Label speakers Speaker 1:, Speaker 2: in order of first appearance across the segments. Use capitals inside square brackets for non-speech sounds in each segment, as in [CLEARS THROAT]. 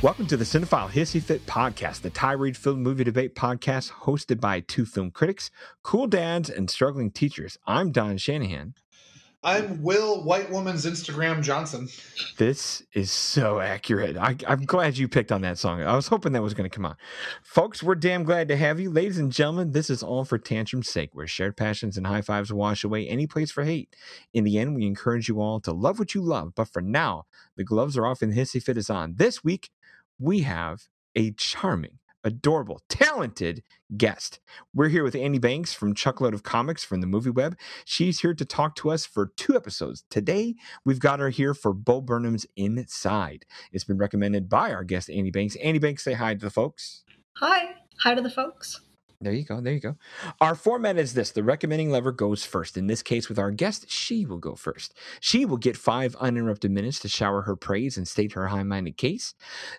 Speaker 1: Welcome to the Cinephile Hissy Fit Podcast, the tirade filled movie debate podcast hosted by two film critics, cool dads, and struggling teachers. I'm Don Shanahan.
Speaker 2: I'm Will White Woman's Instagram Johnson.
Speaker 1: This is so accurate. I, am glad you picked on that song. I was hoping that was going to come on. Folks, we're damn glad to have you. Ladies and gentlemen, this is all for tantrum's sake, where shared passions and high fives wash away any place for hate. In the end, we encourage you all to love what you love. But for now, the gloves are off and the hissy fit is on. This week, we have a charming, adorable, talented guest. We're here with Annie Banks from Chuckload of Comics from the Movie Web. She's here to talk to us for two episodes. Today, we've got her here for Bo Burnham's Inside. It's been recommended by our guest, Annie Banks. Annie Banks, say hi to the folks.
Speaker 3: Hi. Hi to the folks.
Speaker 1: There you go. There you go. Our format is this the recommending lever goes first. In this case, with our guest, she will go first. She will get five uninterrupted minutes to shower her praise and state her high minded case.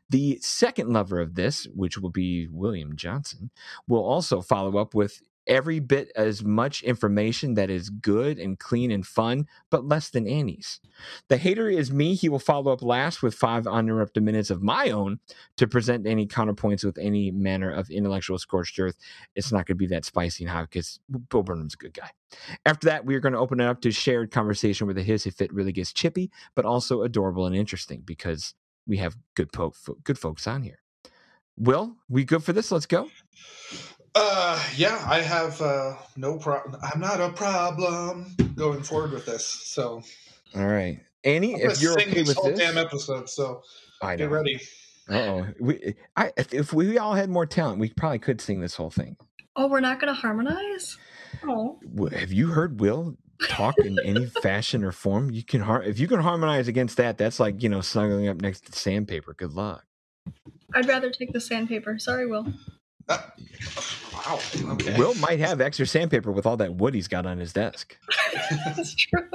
Speaker 1: The second lover of this, which will be William Johnson, will also follow up with every bit as much information that is good and clean and fun, but less than Annie's. The hater is me. He will follow up last with five uninterrupted minutes of my own to present any counterpoints with any manner of intellectual scorched earth. It's not going to be that spicy and hot because Bo Burnham's a good guy. After that, we are going to open it up to shared conversation where the hissy fit really gets chippy, but also adorable and interesting because we have good, po- good folks on here. Will, we good for this? Let's go.
Speaker 2: Uh, yeah, I have uh, no problem. I'm not a problem going forward with this. So,
Speaker 1: all right, Annie, if you're okay with
Speaker 2: whole
Speaker 1: this,
Speaker 2: damn episode, so I get ready.
Speaker 1: Oh, we, I, if, if we all had more talent, we probably could sing this whole thing.
Speaker 3: Oh, we're not going to harmonize. Oh,
Speaker 1: have you heard Will talk in any [LAUGHS] fashion or form? You can har- if you can harmonize against that, that's like you know snuggling up next to sandpaper. Good luck.
Speaker 3: I'd rather take the sandpaper. Sorry, Will. Uh, [LAUGHS]
Speaker 1: wow. Okay. Will might have extra sandpaper with all that wood he's got on his desk. [LAUGHS]
Speaker 3: That's true.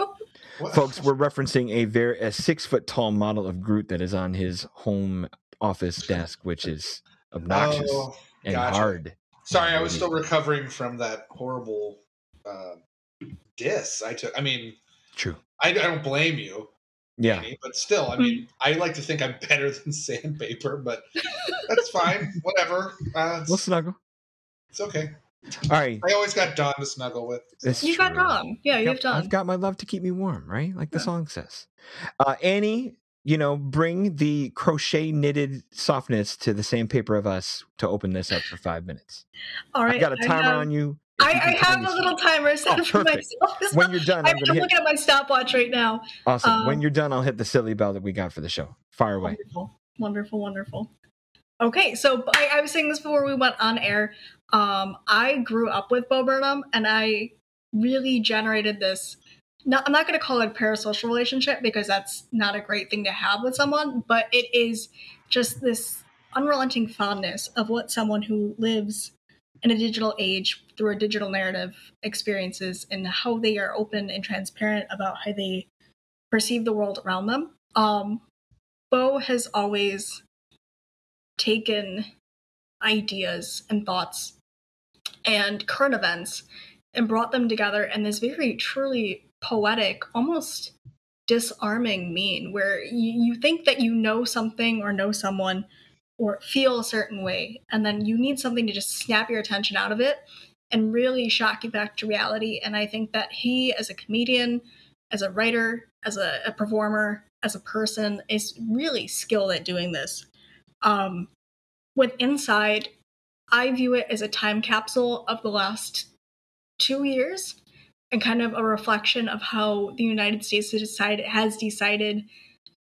Speaker 1: Folks, we're referencing a very a six foot tall model of Groot that is on his home office desk, which is obnoxious oh, and gotcha. hard.
Speaker 2: Sorry, I was still recovering from that horrible uh, diss I took. I mean,
Speaker 1: true.
Speaker 2: I, I don't blame you.
Speaker 1: Yeah.
Speaker 2: but still, I mean, I like to think I'm [LAUGHS] better than sandpaper, but that's fine. Whatever. Uh,
Speaker 1: we'll snuggle.
Speaker 2: It's okay.
Speaker 1: All right.
Speaker 2: I always got Don to snuggle with.
Speaker 3: So. You got Don. Yeah, you have Don.
Speaker 1: I've got my love to keep me warm, right? Like the yeah. song says. Uh, Annie, you know, bring the crochet knitted softness to the sandpaper of us to open this up for five minutes.
Speaker 3: All right.
Speaker 1: I've got a timer have, on you.
Speaker 3: I, I have a little timer set oh, for myself.
Speaker 1: When you're done,
Speaker 3: I'm, I'm looking at my stopwatch right now.
Speaker 1: Awesome. Um, when you're done, I'll hit the silly bell that we got for the show. Fire away.
Speaker 3: Wonderful, wonderful, wonderful. Okay, so I, I was saying this before we went on air. Um, I grew up with Bo Burnham, and I really generated this. Not, I'm not going to call it a parasocial relationship because that's not a great thing to have with someone, but it is just this unrelenting fondness of what someone who lives in a digital age through a digital narrative experiences and how they are open and transparent about how they perceive the world around them. Um, Bo has always taken ideas and thoughts and current events and brought them together in this very truly poetic, almost disarming mean, where you, you think that you know something or know someone or feel a certain way. And then you need something to just snap your attention out of it and really shock you back to reality. And I think that he, as a comedian, as a writer, as a, a performer, as a person, is really skilled at doing this. Um, with Inside, I view it as a time capsule of the last two years and kind of a reflection of how the United States has decided, has decided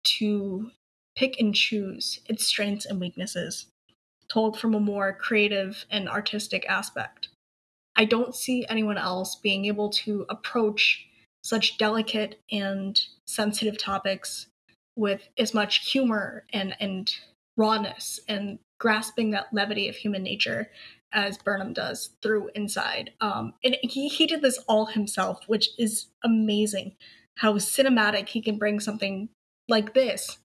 Speaker 3: to pick and choose its strengths and weaknesses, told from a more creative and artistic aspect. I don't see anyone else being able to approach such delicate and sensitive topics with as much humor and, and rawness and grasping that levity of human nature as Burnham does through Inside. Um, and he, he did this all himself, which is amazing. How cinematic he can bring something like this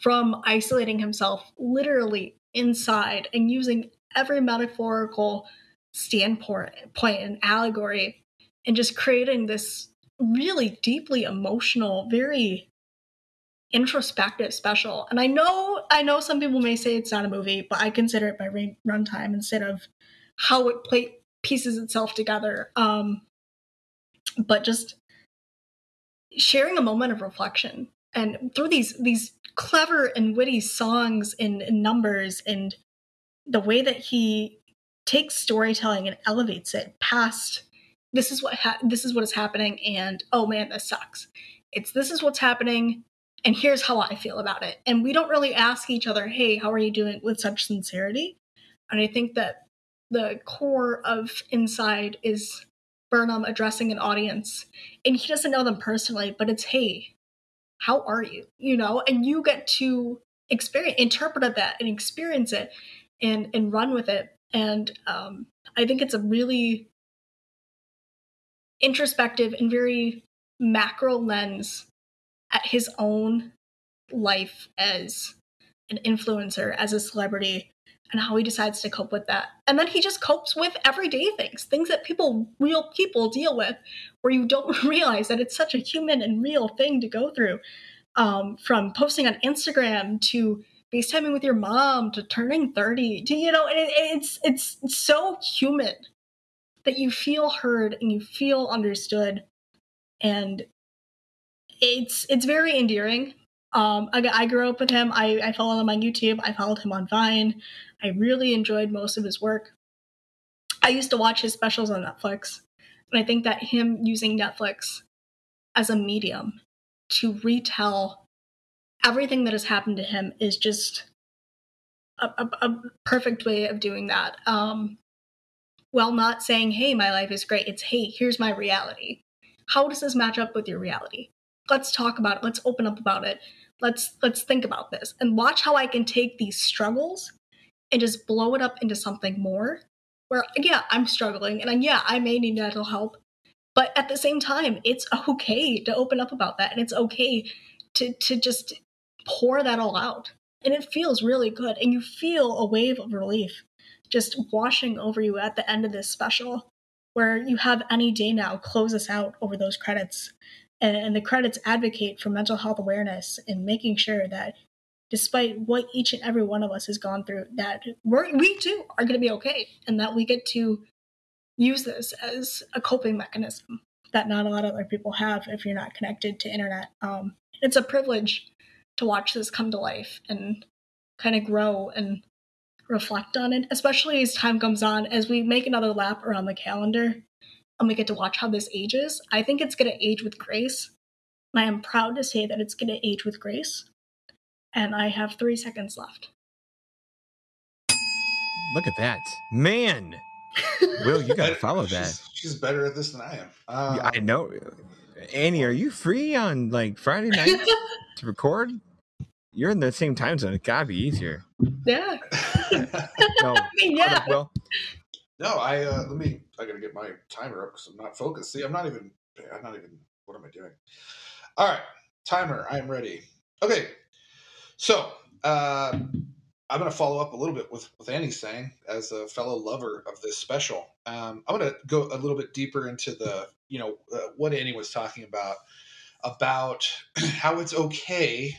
Speaker 3: from isolating himself literally inside and using every metaphorical standpoint point and allegory and just creating this really deeply emotional very introspective special. And I know I know some people may say it's not a movie, but I consider it by run runtime instead of how it play pieces itself together. Um, but just sharing a moment of reflection and through these these clever and witty songs and, and numbers and the way that he takes storytelling and elevates it past this is what ha- this is what is happening and oh man this sucks. It's this is what's happening and here's how i feel about it. And we don't really ask each other hey how are you doing with such sincerity? And i think that the core of inside is burnham addressing an audience and he doesn't know them personally but it's hey how are you? You know and you get to experience interpret that and experience it and and run with it. And um, i think it's a really introspective and very macro lens at his own life as an influencer as a celebrity and how he decides to cope with that. And then he just copes with everyday things things that people real people deal with where you don't [LAUGHS] realize that it's such a human and real thing to go through. Um, from posting on instagram to FaceTiming with your mom to turning 30 to you know it, it's it's so human that you feel heard and you feel understood. And it's it's very endearing. Um I, I grew up with him. I, I followed him on youtube. I followed him on vine i really enjoyed most of his work i used to watch his specials on netflix and i think that him using netflix as a medium to retell everything that has happened to him is just a, a, a perfect way of doing that. Um, while not saying, hey, my life is great, it's, hey, here's my reality. How does this match up with your reality? Let's talk about it. Let's open up about it. Let's let's think about this and watch how I can take these struggles and just blow it up into something more. Where yeah, I'm struggling and yeah, I may need mental help, but at the same time, it's [LAUGHS] okay to open up about that and it's okay to to just pour that all out. And it feels really good. And you feel a wave of relief just washing over you at the end of this special, where you have Any Day Now close us out over those credits. And, and the credits advocate for mental health awareness and making sure that despite what each and every one of us has gone through, that we're, we too are going to be okay and that we get to use this as a coping mechanism that not a lot of other people have if you're not connected to internet. Um, it's a privilege to watch this come to life and kind of grow and reflect on it, especially as time comes on, as we make another lap around the calendar and we get to watch how this ages. I think it's going to age with grace. And I am proud to say that it's going to age with grace. And I have three seconds left.
Speaker 1: Look at that. Man. [LAUGHS] Will, you got to follow
Speaker 2: she's,
Speaker 1: that.
Speaker 2: She's better at this than I am. Um,
Speaker 1: Yeah, I know. Annie, are you free on like Friday night [LAUGHS] to record? You're in the same time zone. It gotta be easier.
Speaker 3: yeah. [LAUGHS]
Speaker 1: No,
Speaker 3: I mean, yeah.
Speaker 1: well,
Speaker 2: no, I uh, let me. I gotta get my timer up because I'm not focused. See, I'm not even. I'm not even. What am I doing? All right, timer. I am ready. Okay, so uh, I'm gonna follow up a little bit with with Annie's saying as a fellow lover of this special. Um, I'm gonna go a little bit deeper into the you know uh, what Annie was talking about about [CLEARS THROAT] how it's okay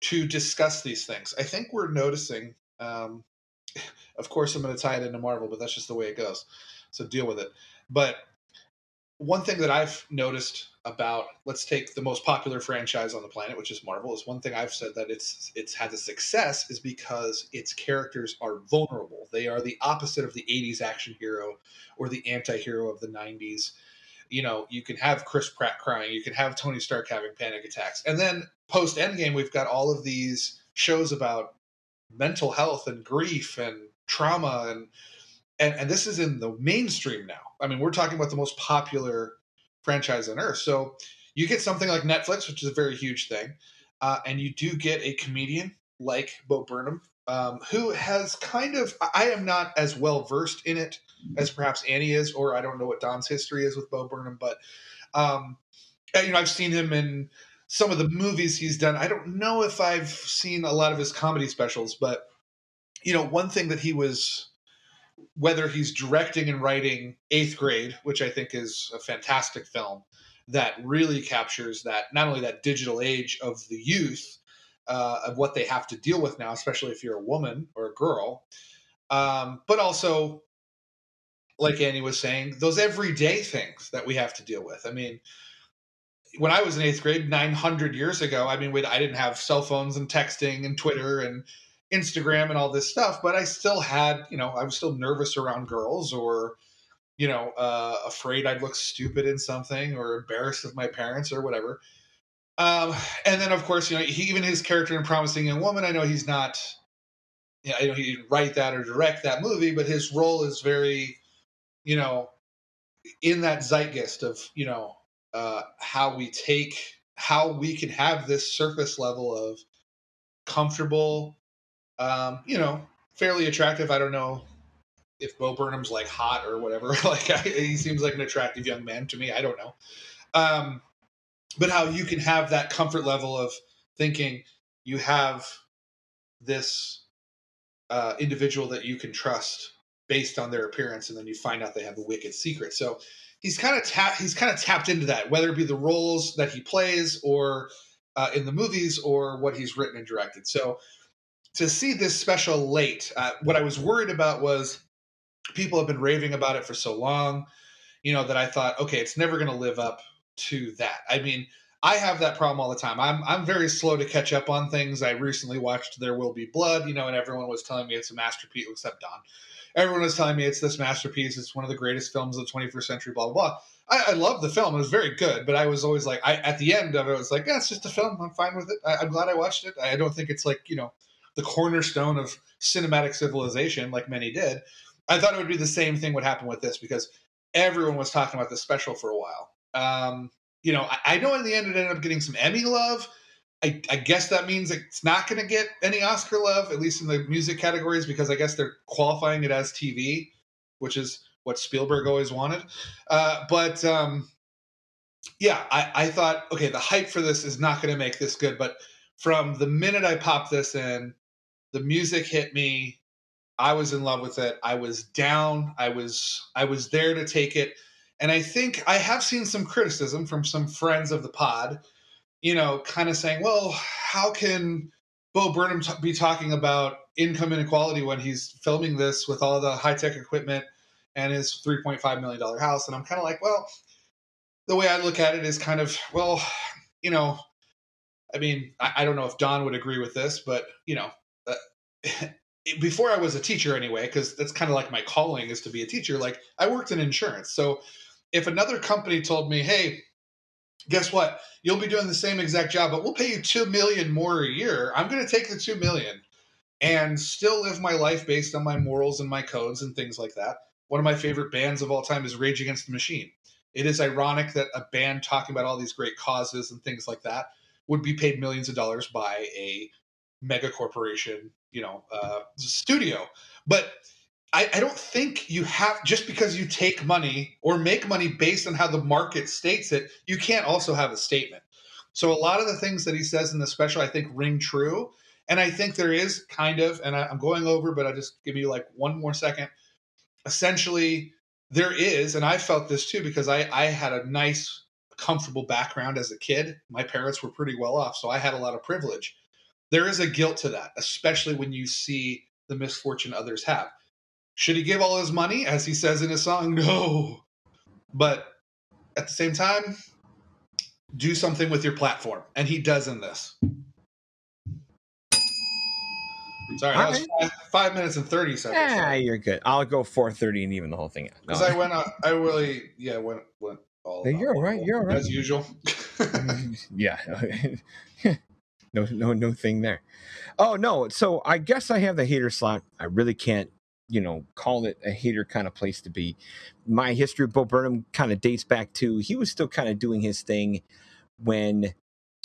Speaker 2: to discuss these things. I think we're noticing. Um, [LAUGHS] of course, I'm going to tie it into Marvel, but that's just the way it goes. So deal with it. But one thing that I've noticed about let's take the most popular franchise on the planet, which is Marvel, is one thing I've said that it's it's had a success is because its characters are vulnerable. They are the opposite of the 80s action hero or the anti-hero of the 90s. You know, you can have Chris Pratt crying, you can have Tony Stark having panic attacks. And then post Endgame, we've got all of these shows about mental health and grief and trauma and and and this is in the mainstream now. I mean, we're talking about the most popular franchise on earth. So you get something like Netflix, which is a very huge thing, uh, and you do get a comedian like Bo Burnham, um, who has kind of. I am not as well versed in it as perhaps Annie is, or I don't know what Don's history is with Bo Burnham, but um, you know, I've seen him in some of the movies he's done. I don't know if I've seen a lot of his comedy specials, but you know, one thing that he was whether he's directing and writing Eighth Grade, which I think is a fantastic film, that really captures that not only that digital age of the youth uh, of what they have to deal with now, especially if you're a woman or a girl, um, but also, like Annie was saying, those everyday things that we have to deal with. I mean, when I was in eighth grade, 900 years ago, I mean, I didn't have cell phones and texting and Twitter and Instagram and all this stuff, but I still had, you know, I was still nervous around girls or, you know, uh, afraid I'd look stupid in something or embarrassed of my parents or whatever. Um, and then, of course, you know, he, even his character in Promising Young Woman, I know he's not, you know, I know he didn't write that or direct that movie, but his role is very, you know, in that zeitgeist of, you know, uh, how we take, how we can have this surface level of comfortable, um, you know, fairly attractive. I don't know if Bo Burnham's like hot or whatever. [LAUGHS] like I, he seems like an attractive young man to me. I don't know. Um, but how you can have that comfort level of thinking you have this uh, individual that you can trust based on their appearance, and then you find out they have a wicked secret. So he's kind of he's kind of tapped into that, whether it be the roles that he plays or uh, in the movies or what he's written and directed. So to see this special late, uh, what I was worried about was people have been raving about it for so long, you know, that I thought, okay, it's never going to live up to that. I mean, I have that problem all the time. I'm I'm very slow to catch up on things. I recently watched There Will Be Blood, you know, and everyone was telling me it's a masterpiece, except Don. Everyone was telling me it's this masterpiece. It's one of the greatest films of the 21st century. Blah blah blah. I, I love the film. It was very good, but I was always like, I at the end of it, I was like, yeah, it's just a film. I'm fine with it. I, am glad I watched it. I don't think it's like you know the cornerstone of cinematic civilization like many did. I thought it would be the same thing would happen with this because everyone was talking about this special for a while. Um, you know, I, I, know in the end it ended up getting some Emmy love. I, I guess that means it's not going to get any Oscar love, at least in the music categories, because I guess they're qualifying it as TV, which is what Spielberg always wanted. Uh, but um, yeah, I, I thought, okay, the hype for this is not going to make this good. But from the minute I popped this in, the music hit me. I was in love with it. I was down. I was I was there to take it. And I think I have seen some criticism from some friends of the pod, you know, kind of saying, "Well, how can Bo Burnham t- be talking about income inequality when he's filming this with all the high tech equipment and his $3.5 million house?" And I'm kind of like, well, the way I look at it is kind of, well, you know, I mean, I, I don't know if Don would agree with this, but, you know, uh, [LAUGHS] before I was a teacher anyway, because that's kind of like my calling is to be a teacher. Like I worked in insurance, so if another company told me, "Hey, guess what? You'll be doing the same exact job, but we'll pay you two million more a year," I'm going to take the two million and still live my life based on my morals and my codes and things like that. One of my favorite bands of all time is Rage Against the Machine. It is ironic that a band talking about all these great causes and things like that would be paid millions of dollars by a mega corporation, you know, uh, studio. But I, I, don't think you have just because you take money or make money based on how the market states it, you can't also have a statement. So a lot of the things that he says in the special, I think, ring true. And I think there is kind of, and I, I'm going over, but I just give you like one more second. Essentially, there is, and I felt this too because I, I had a nice, comfortable background as a kid. My parents were pretty well off, so I had a lot of privilege there is a guilt to that, especially when you see the misfortune others have. Should he give all his money, as he says in his song? [LAUGHS] No. But at the same time, do something with your platform. And he does in this. Sorry, that was five, five, minutes and 30 seconds.
Speaker 1: Yeah, you're good. I'll go 430 and even the whole thing out.
Speaker 2: Because no. I went, I really, yeah, went, went all.
Speaker 1: You're all right. You're all right.
Speaker 2: As usual. [LAUGHS] [LAUGHS]
Speaker 1: yeah. No no no thing there. Oh no so i guess i have the hater slot. I really can't you know call it a hater kind of place to be. My history of bo burnham kind of dates back to he was still kind of doing his thing when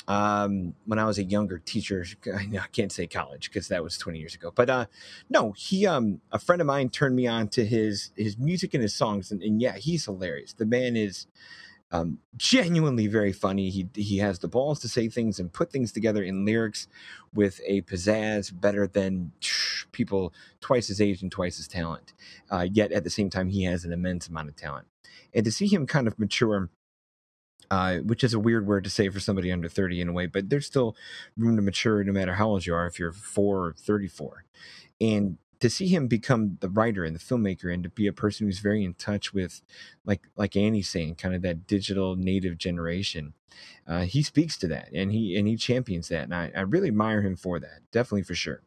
Speaker 1: um when i was a younger teacher i can't say college because that was 20 years ago but uh no he um a friend of mine turned me on to his his music and his songs and, and yeah he's hilarious. The man is um, genuinely very funny. He he has the balls to say things and put things together in lyrics with a pizzazz better than people twice his age and twice his talent. Uh, yet at the same time, he has an immense amount of talent. And to see him kind of mature uh, which is a weird word to say for somebody under 30 in a way, but there's still room to mature no matter how old you are if you're 4 or 34. And to see him become the writer and the filmmaker and to be a person who's very in touch with like like Annie's saying kind of that digital native generation uh, he speaks to that and he and he champions that and I, I really admire him for that definitely for sure.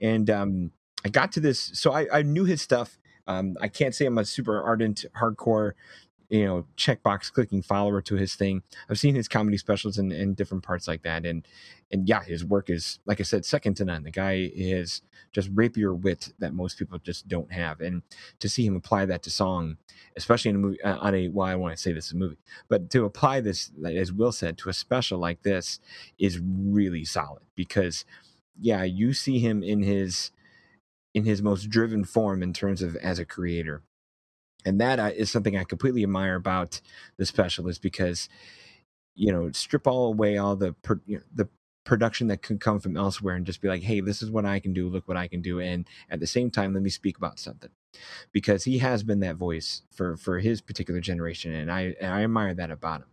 Speaker 1: And um, I got to this so I, I knew his stuff um, I can't say I'm a super ardent hardcore you know checkbox clicking follower to his thing. I've seen his comedy specials in different parts like that and and yeah his work is like i said second to none. The guy is just rapier wit that most people just don't have and to see him apply that to song especially in a movie uh, on a well i want to say this is a movie but to apply this as will said to a special like this is really solid because yeah you see him in his in his most driven form in terms of as a creator and that uh, something I completely admire about the specialist because you know strip all away all the you know, the production that could come from elsewhere and just be like hey this is what I can do. Look what I can do. And at the same time let me speak about something because he has been that voice for for his particular generation and I and I admire that about him.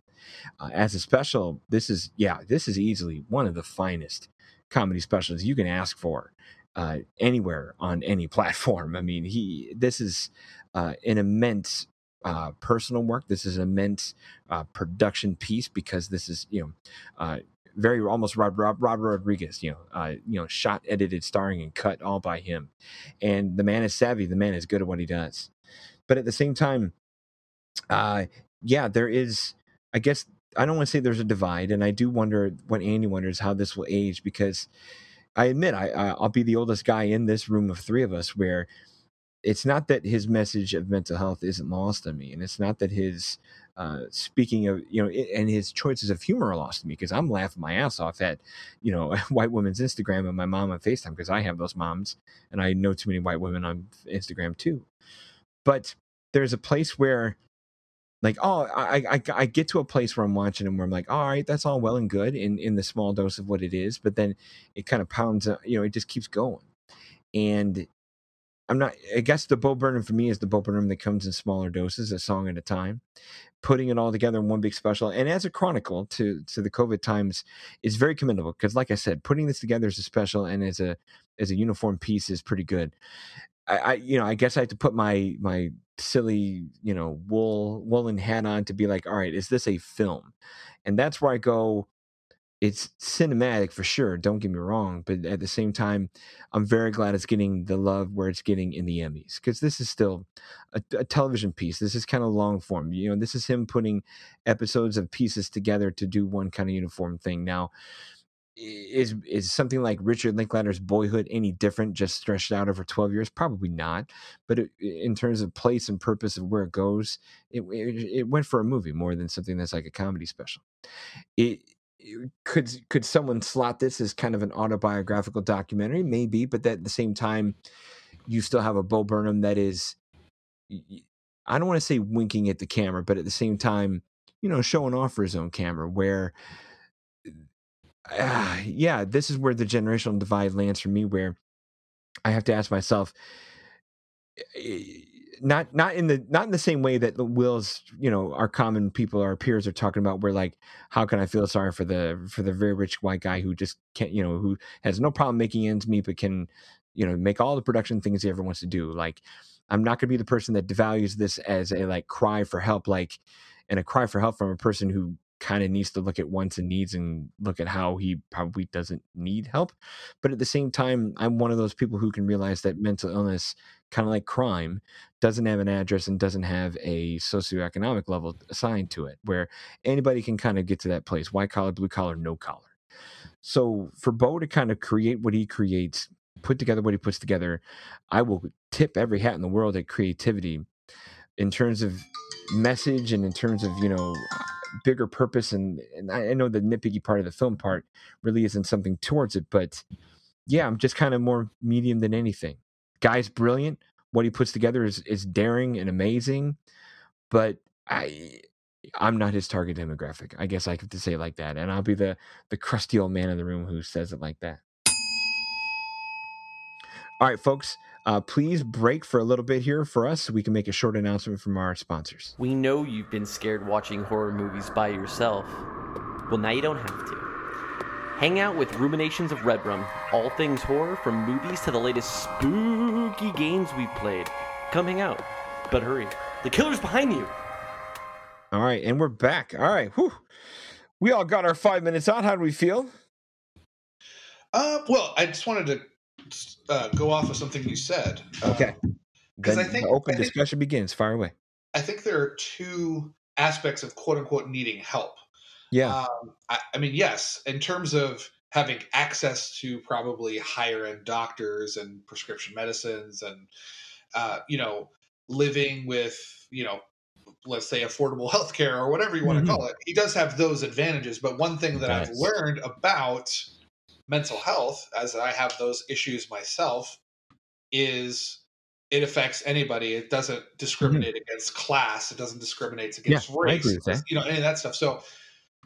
Speaker 1: Uh, as a special this is yeah this is easily one of the finest comedy specials you can ask for uh, anywhere on any [LAUGHS] platform. I mean, he this is uh, an immense uh, personal work. This is an immense uh, production piece because this is you know uh, very almost Rob, Rob, Rob Rodriguez. You know, uh, you know, shot, edited, starring, and cut all by him. And the man is savvy. The man is good at what he does. But at the same time, uh, yeah, there is. I guess I don't want to say there's a divide, and I do wonder what Andy wonders how this will age because I admit I, I'll be the oldest guy in this room of three of us where it's not that his message of mental health isn't lost on me, and it's not that his uh, speaking of you know and his choices of humor are lost to me because I'm laughing my ass off at you know [LAUGHS] white women's Instagram and my mom on Facetime because I have those moms and I know too many white women on Instagram too. But there's a place where like oh I, I i get to a place where i'm watching and where i'm like all right that's all well and good in in the small dose of what it is but then it kind of pounds uh, you know it just keeps going and i'm not i guess the bo burnham for me is the bo burnham that comes in smaller doses a song at a time putting it all together in one big special and as a chronicle to to the covid times is very commendable because like i said putting this together as a special and as a as a uniform piece is pretty good I, I, you know, I guess I have to put my my silly, you know, wool woolen hat on to be like, all right, is this a film? And that's where I go. It's cinematic for sure. Don't get me wrong, but at the same time, I'm very glad it's getting the love where it's getting in the Emmys because this is still a, a television piece. This is kind of long form. You know, this is him putting episodes of pieces together to do one kind of uniform thing. Now, is is something like Richard Linklater's Boyhood any different, just stretched out over twelve years? Probably not. But it, in terms of place and purpose of where it goes, it, it, it went for a movie more than something that's like a comedy special. It, could could someone slot this as kind of an autobiographical documentary? Maybe, but at the same time, you still have a Bo Burnham that is. I don't want to say winking at the camera, but at the same time, you know, showing off for his own camera, where uh, yeah, this is where the generational divide lands for me, where I have to ask myself, not not in the not in the same way that the wills, you know, our common people, our peers are talking about. Where like, how can I feel sorry for the for the very rich white guy who just can't, you know, who has no problem making ends meet, but can, you know, make all the production things he ever wants to do. Like, I'm not going to be the person that devalues this as a like cry for help, like, and a cry for help from a person who kind of needs to look at wants and needs and look at how he probably doesn't need help. But at the same time, I'm one of those people who can realize that mental illness, kind of like crime, doesn't have an address and doesn't have a socioeconomic level assigned to it, where anybody can kind of get to that place white collar, blue collar, no collar. So for Bo to kind of create what he creates, put together what he puts together, I will tip every hat in the world at creativity in terms of message and in terms of, you know, bigger purpose and, and I know the nitpicky part of the film part really isn't something towards it, but yeah, I'm just kind of more medium than anything. Guy's brilliant. What he puts together is is daring and amazing, but I I'm not his target demographic. I guess I have to say it like that. And I'll be the the crusty old man in the room who says it like that. All right, folks. Uh, please break for a little bit here for us so we can make a short announcement from our sponsors.
Speaker 4: We know you've been scared watching horror movies by yourself. Well, now you don't have to. Hang out with Ruminations of Redrum, all things horror from movies to the latest spooky games we've played. Come hang out. But hurry, the killer's behind you.
Speaker 1: All right, and we're back. All right, whew. we all got our five minutes on. How do we feel?
Speaker 2: Uh, well, I just wanted to uh, go off of something you said.
Speaker 1: Okay.
Speaker 2: Because
Speaker 1: Then
Speaker 2: I think
Speaker 1: the open
Speaker 2: I think,
Speaker 1: discussion begins. Fire away.
Speaker 2: I think there are two aspects of quote unquote needing help.
Speaker 1: Yeah.
Speaker 2: Um, I, I mean, yes, in terms of having access to probably higher end doctors and prescription medicines and, uh, you know, living with, you know, let's say affordable [LAUGHS] healthcare or whatever you want
Speaker 1: Mhm.
Speaker 2: to call it, he does have those advantages. But one thing that I've learned about mental health, as I have those issues myself, is it affects anybody. It doesn't discriminate against class. It doesn't discriminate against
Speaker 1: Mm-hmm. I
Speaker 2: race.
Speaker 1: agree with that.
Speaker 2: You know, any of that stuff. So,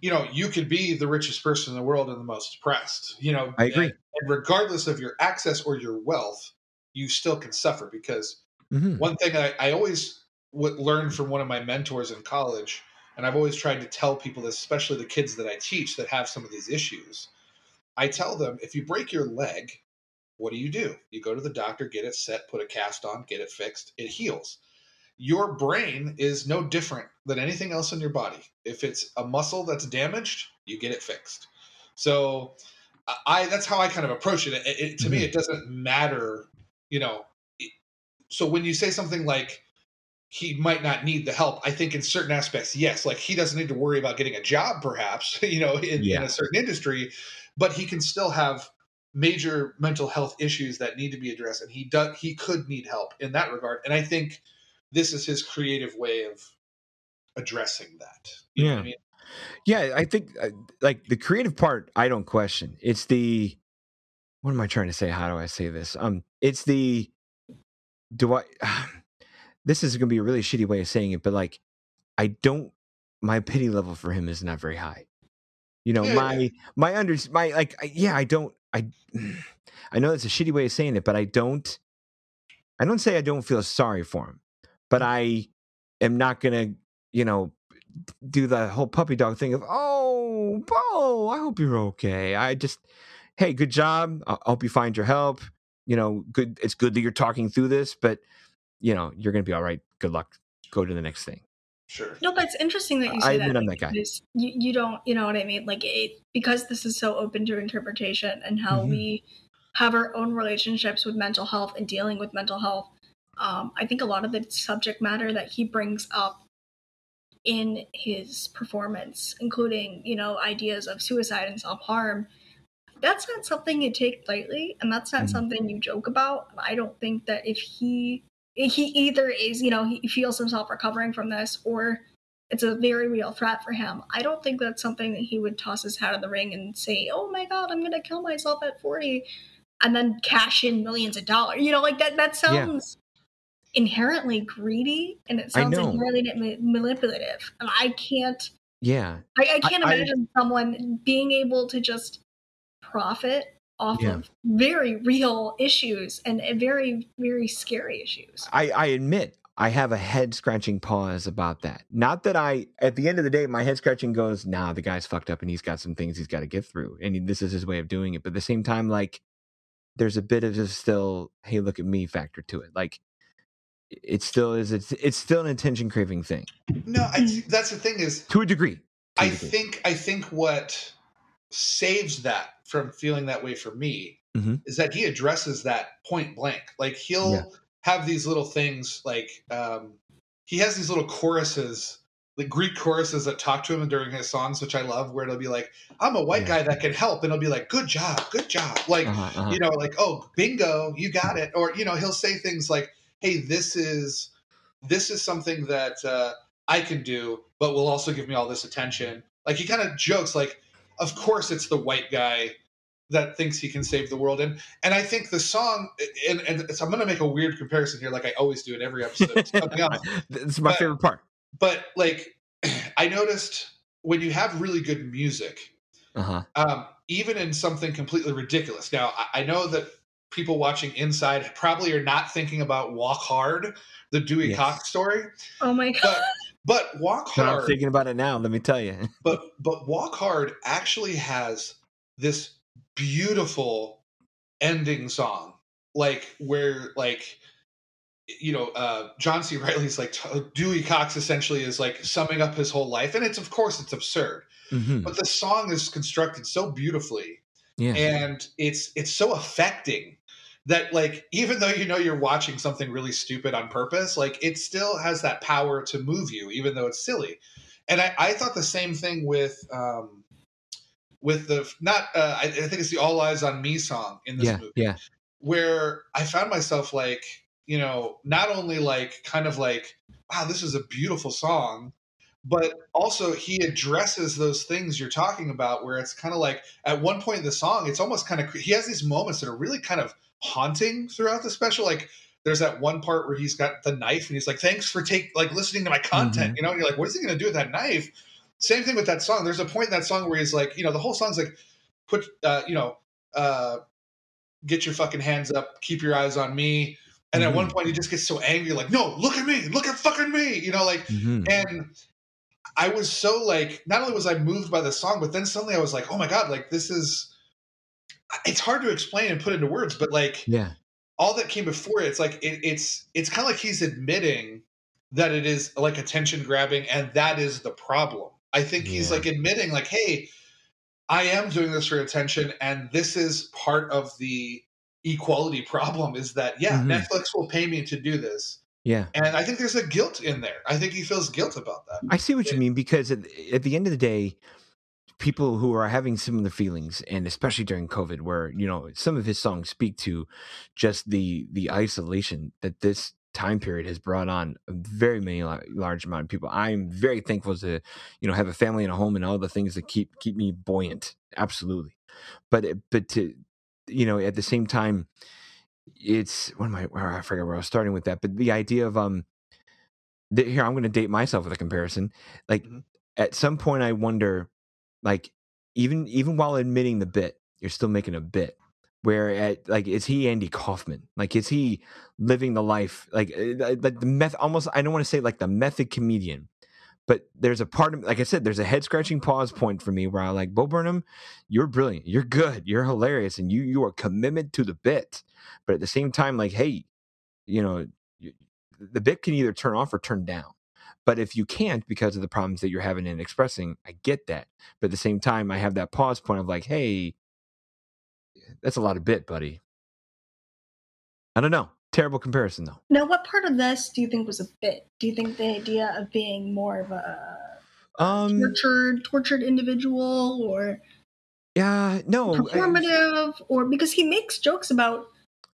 Speaker 2: you know, you could be the richest person in the world and the most depressed. You know,
Speaker 1: I agree.
Speaker 2: And, and regardless of your access or your wealth, you still can suffer because
Speaker 1: hmm
Speaker 2: one thing I, I always would learn from one of my mentors in college, and I've always tried to tell people this, especially the kids that I teach that have some of these issues. I tell them if you break your leg, what do you do? You go to the doctor, get it set, put a cast on, get it fixed, it heals. Your brain is no different than anything else in your body. If it's a muscle that's damaged, you get it fixed. So I- that's how I kind of approach it. It- it- to me,
Speaker 1: Mhm.
Speaker 2: it doesn't matter, you know. it- So when you say something like he might not need the help, I think in certain aspects, yes. Like he doesn't need to worry about getting a job, perhaps, [LAUGHS] you know, in, in a certain industry, but he can still have major mental health issues that need to be addressed, and he does he could need help in that regard. And I think this is his creative way of addressing that. You know what I
Speaker 1: Yeah.
Speaker 2: mean?
Speaker 1: Yeah, I think uh, like the creative part, I don't question. It's the what am I trying to say? How do I say this? Um, it's the do I? [SIGHS] this is going to be a really shitty way of saying it, but like, I don't. My pity level for him is not very high. You know,
Speaker 2: Yeah,
Speaker 1: my
Speaker 2: yeah.
Speaker 1: my under my like, I, yeah, I don't. I [SIGHS] I know that's a shitty way of saying it, but I don't. I don't say I don't feel sorry for him, but I am not gonna, you know, do the whole puppy dog thing of oh bo i hope you're okay i just hey good job i I hope you find your help you know good it's good that you're talking through this but you know you're gonna be all right good luck go to the next thing
Speaker 2: Sure.
Speaker 3: No, but it's interesting that you
Speaker 1: I
Speaker 3: say
Speaker 1: admit
Speaker 3: that.
Speaker 1: I'm that guy.
Speaker 3: because You, you don't, you know what I mean? Like, it, because this is so open to interpretation and how
Speaker 1: Mhm.
Speaker 3: we have our own relationships with mental health and dealing with mental health. Um, I think a lot of the subject matter that he brings up in his performance, including, you know, ideas of suicide and self harm, that's not something you take lightly and that's not
Speaker 1: Mhm.
Speaker 3: something you joke about. I don't think that if he he either is, you know, he feels himself recovering from this or it's a very real threat for him. I don't think that's something that he would toss his hat in the ring and say, "Oh my god, I'm going to kill myself at 40." And then cash in millions of dollars. You know, like that that sounds inherently greedy and it sounds inherently ma- manipulative. And I can't
Speaker 1: yeah
Speaker 3: I, I
Speaker 1: I-
Speaker 3: can't
Speaker 1: I-
Speaker 3: imagine someone being able to just profit off
Speaker 1: Yeah.
Speaker 3: of very real issues and, and very, very scary issues.
Speaker 1: i i admit i have a head scratching pause about that not that i at the end of the day my head scratching goes nah the guy's fucked up and he's got some things he's got to get through and this is his way of doing it but at the same time like there's a bit of a still hey look at me factor to it like it still is it's it's still an attention craving thing
Speaker 2: No, I, that's the thing is
Speaker 1: to a degree to a
Speaker 2: I
Speaker 1: degree.
Speaker 2: think I think what saves that from feeling that way for me
Speaker 1: Mhm.
Speaker 2: is that he addresses that point blank. Like he'll
Speaker 1: Yeah.
Speaker 2: have these little things like um, he has these little choruses, like Greek choruses that talk to him during his songs, which I love. Where it'll be like, "I'm a white
Speaker 1: Yeah.
Speaker 2: guy that can help," and it'll be like, "Good job, good job," like
Speaker 1: Uh-huh, uh-huh.
Speaker 2: you know, like, "Oh, bingo, you got it," or you know, he'll say things like, "Hey, this is this is something that uh, I can do, but will also give me all this attention." Like he kind of jokes, like, "Of course, it's the white guy." That thinks he can save the world, and and I think the song, and, and so I'm going to make a weird comparison here, like I always do in every episode. It's [LAUGHS] up
Speaker 1: this is my
Speaker 2: But-
Speaker 1: favorite part
Speaker 2: but like [CLEARS THROAT] I noticed when you have really good music,
Speaker 1: uh-huh
Speaker 2: um, even in something completely ridiculous. Now I, I know that people watching inside probably are not thinking about Walk Hard, the Dewey
Speaker 1: Yes.
Speaker 2: Cox story.
Speaker 3: Oh my god.
Speaker 2: But but Walk
Speaker 1: But I'm
Speaker 2: Hard
Speaker 1: thinking about it now. Let me tell you. [LAUGHS]
Speaker 2: but but Walk Hard actually has this beautiful ending song, like where like you know uh John C. Reilly's like Dewey Cox essentially is like summing up his whole life, and it's of course it's absurd,
Speaker 1: Mhm.
Speaker 2: but the song is constructed so beautifully
Speaker 1: Yeah.
Speaker 2: and it's it's so affecting that like even though you know you're watching something really stupid on purpose like it still has that power to move you even though it's silly and i, I thought the same thing with um with the not uh, I, I think it's the all eyes on me song in this
Speaker 1: yeah.
Speaker 2: movie
Speaker 1: Yeah.
Speaker 2: where i found myself like you know not only like kind of like wow this is a beautiful song but also he addresses those things you're talking about where it's kind of like at one point in the song it's almost kind of he has these moments that are really kind of haunting throughout the special like there's that one part where he's got the knife and he's like thanks for take like listening to my content you know and you're like what is he going to do with that knife? Same thing with that song. There's a point in that song where he's like you know the whole song's like put uh you know uh get your fucking hands up keep your eyes on me and at one point he just gets so angry like no look at me look at fucking me you know like
Speaker 1: Mhm.
Speaker 2: and I was so like, not only was I moved by the song, but then suddenly I was like, oh my god, like this is. It's hard to explain and put into words, but like
Speaker 1: Yeah.
Speaker 2: all that came before it, it's like it, it's it's kind of like he's admitting that it is like attention grabbing, and that is the problem. I think he's like admitting, like, hey, I am doing this for attention, and this is part of the equality problem. Is that yeah,
Speaker 1: Mhm.
Speaker 2: Netflix will pay me to do this,
Speaker 1: Yeah.
Speaker 2: and I think there's a guilt in there. I think he feels guilt about that.
Speaker 1: I see what you mean because at, at the end of the day, people who are having similar feelings, and especially during COVID, where you know some of his songs speak to just the the isolation that this time period has brought on a very many large amount of people. I'm very thankful to you know have a family and a home and all the things that keep keep me buoyant. Absolutely, but but to you know at the same time, it's what am I? Where I forget where I was starting with that, but the idea of um. th- Here, I'm going to date myself with a comparison. Like,
Speaker 2: Mhm.
Speaker 1: at some point, I wonder, like, even even while admitting the bit, you're still making a bit. Where at like, is he Andy Kaufman? Like, is he living the life like uh, like the meth? Almost, I don't want to say like the method comedian, but there's a part of like I said, there's a head scratching pause point for me where I like Bo Burnham, you're brilliant, you're good, you're hilarious, and you you are committed to the bit. But at the same time, like, hey, you know, you, the bit can either turn off or turn down. But if you can't because of the problems that you're having in expressing, I get that. But at the same time, I have that pause point of like, hey, that's a lot of bit, buddy. I don't know. Terrible comparison though.
Speaker 3: Now, what part of this do you think was a bit? Do you think the idea of being more of a
Speaker 1: Um,
Speaker 3: tortured, tortured individual, or
Speaker 1: yeah, no, I-
Speaker 3: performative, or because he makes jokes about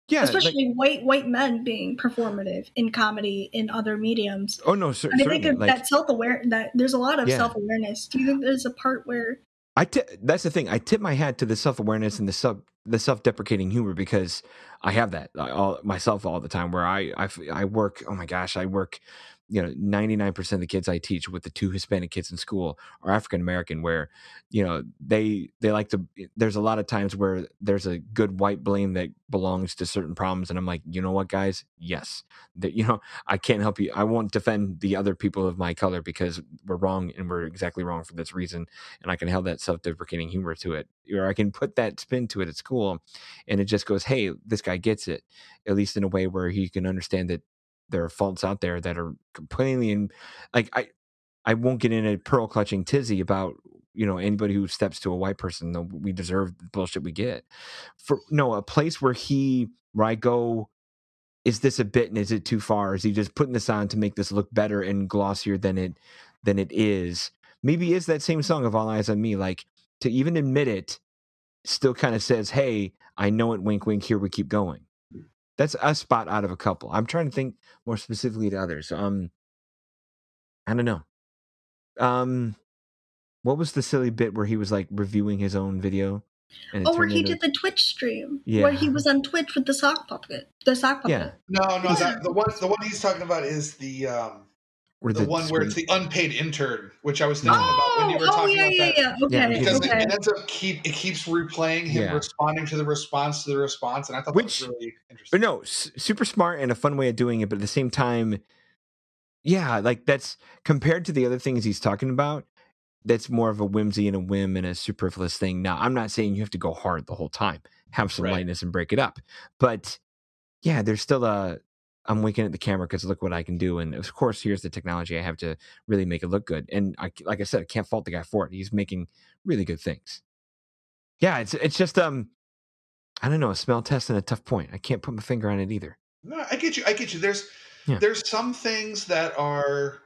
Speaker 1: yeah, like-
Speaker 3: especially white white men being performative in comedy in other mediums.
Speaker 1: oh no, cer-
Speaker 3: And I think
Speaker 1: like,
Speaker 3: that self aware that there's a lot of
Speaker 1: Yeah.
Speaker 3: self awareness. Do you think there's a part where
Speaker 1: I that's the thing. I tip my hat to the self awareness and the self the self deprecating humor because I have that uh, all, myself all the time. Where I, I, I work. Oh my gosh, I work. You know, ninety nine percent of the kids I teach with the two Hispanic kids in school are African American. Where you know they they like to. Eh, there's a lot of times where there's a good white blame that belongs to certain problems, and I'm like, you know what, guys? Yes, that you know I can't help you. I won't defend the other people of my color because we're wrong and we're exactly wrong for this reason and I can have that self-deprecating humor to it, or I can put that spin to it at school, and it just goes, "Hey, this guy gets it," at least in a way where he can understand that there are faults out there that are completely in, like I, I won't get in a pearl clutching tizzy about you know anybody who steps to a white person. though We deserve the bullshit we get. For no, a place where he, where I go. Is this a bit and is it too far? Is he just putting this on to make this look better and glossier than it than it is? maybe is that same song of All Eyes on Me. Like to even admit it, still kind of says, "Hey, I know it. Wink, wink. Here we keep going." That's a spot out of a couple. I'm trying to think more specifically to others. Um, I don't know. Um, what was the silly bit where he was like reviewing his own video? And it
Speaker 3: oh, where he
Speaker 1: into-
Speaker 3: did the Twitch stream,
Speaker 1: Yeah.
Speaker 3: where he was on Twitch with the sock puppet, the sock puppet.
Speaker 1: Yeah.
Speaker 2: No, no, that, the one the one he's talking about is the um
Speaker 1: Where
Speaker 2: the, one where it's the unpaid intern, which I was thinking
Speaker 3: Oh,
Speaker 2: about when oh! you were
Speaker 3: oh
Speaker 2: talking
Speaker 3: yeah,
Speaker 2: about
Speaker 3: yeah,
Speaker 2: that.
Speaker 3: yeah. Okay,
Speaker 1: Yeah,
Speaker 2: Because
Speaker 3: okay.
Speaker 2: it, it ends up keep it keeps replaying him
Speaker 1: Yeah.
Speaker 2: responding to the response to the response, and I thought
Speaker 1: Which-
Speaker 2: that was really interesting.
Speaker 1: But no, super smart and a fun way of doing it. But at the same time, yeah, like that's compared to the other things he's talking about. That's more of a whimsy and a whim and a superfluous thing. Now, I'm not saying you have to go hard the whole time. Have some
Speaker 2: Right.
Speaker 1: lightness and break it up. But yeah, there's still a. I'm winking at the camera because look what I can do, and of course, here's the technology I have to really make it look good. And I, like I said, I can't fault the guy for it. He's making really good things. Yeah, it's it's just um, I don't know, a smell test and a tough point. I can't put my finger on it either.
Speaker 2: No, I get you. I get you. There's
Speaker 1: Yeah.
Speaker 2: there's some things that are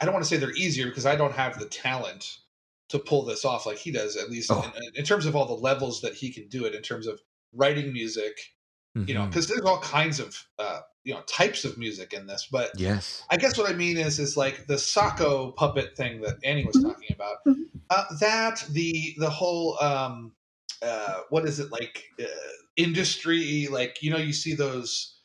Speaker 2: I don't want to say they're easier because I don't have the talent to pull this off like he does. At least
Speaker 1: Oh.
Speaker 2: in, in terms of all the levels that he can do it. In terms of writing music, you know, because there's all kinds of uh, you know types of music in this. But
Speaker 1: yes,
Speaker 2: I guess what I mean is is like the Socko puppet thing that Annie was
Speaker 3: Mhm.
Speaker 2: talking about.
Speaker 3: Mhm.
Speaker 2: Uh, that the the whole um, uh, what is it like uh, industry like you know you see those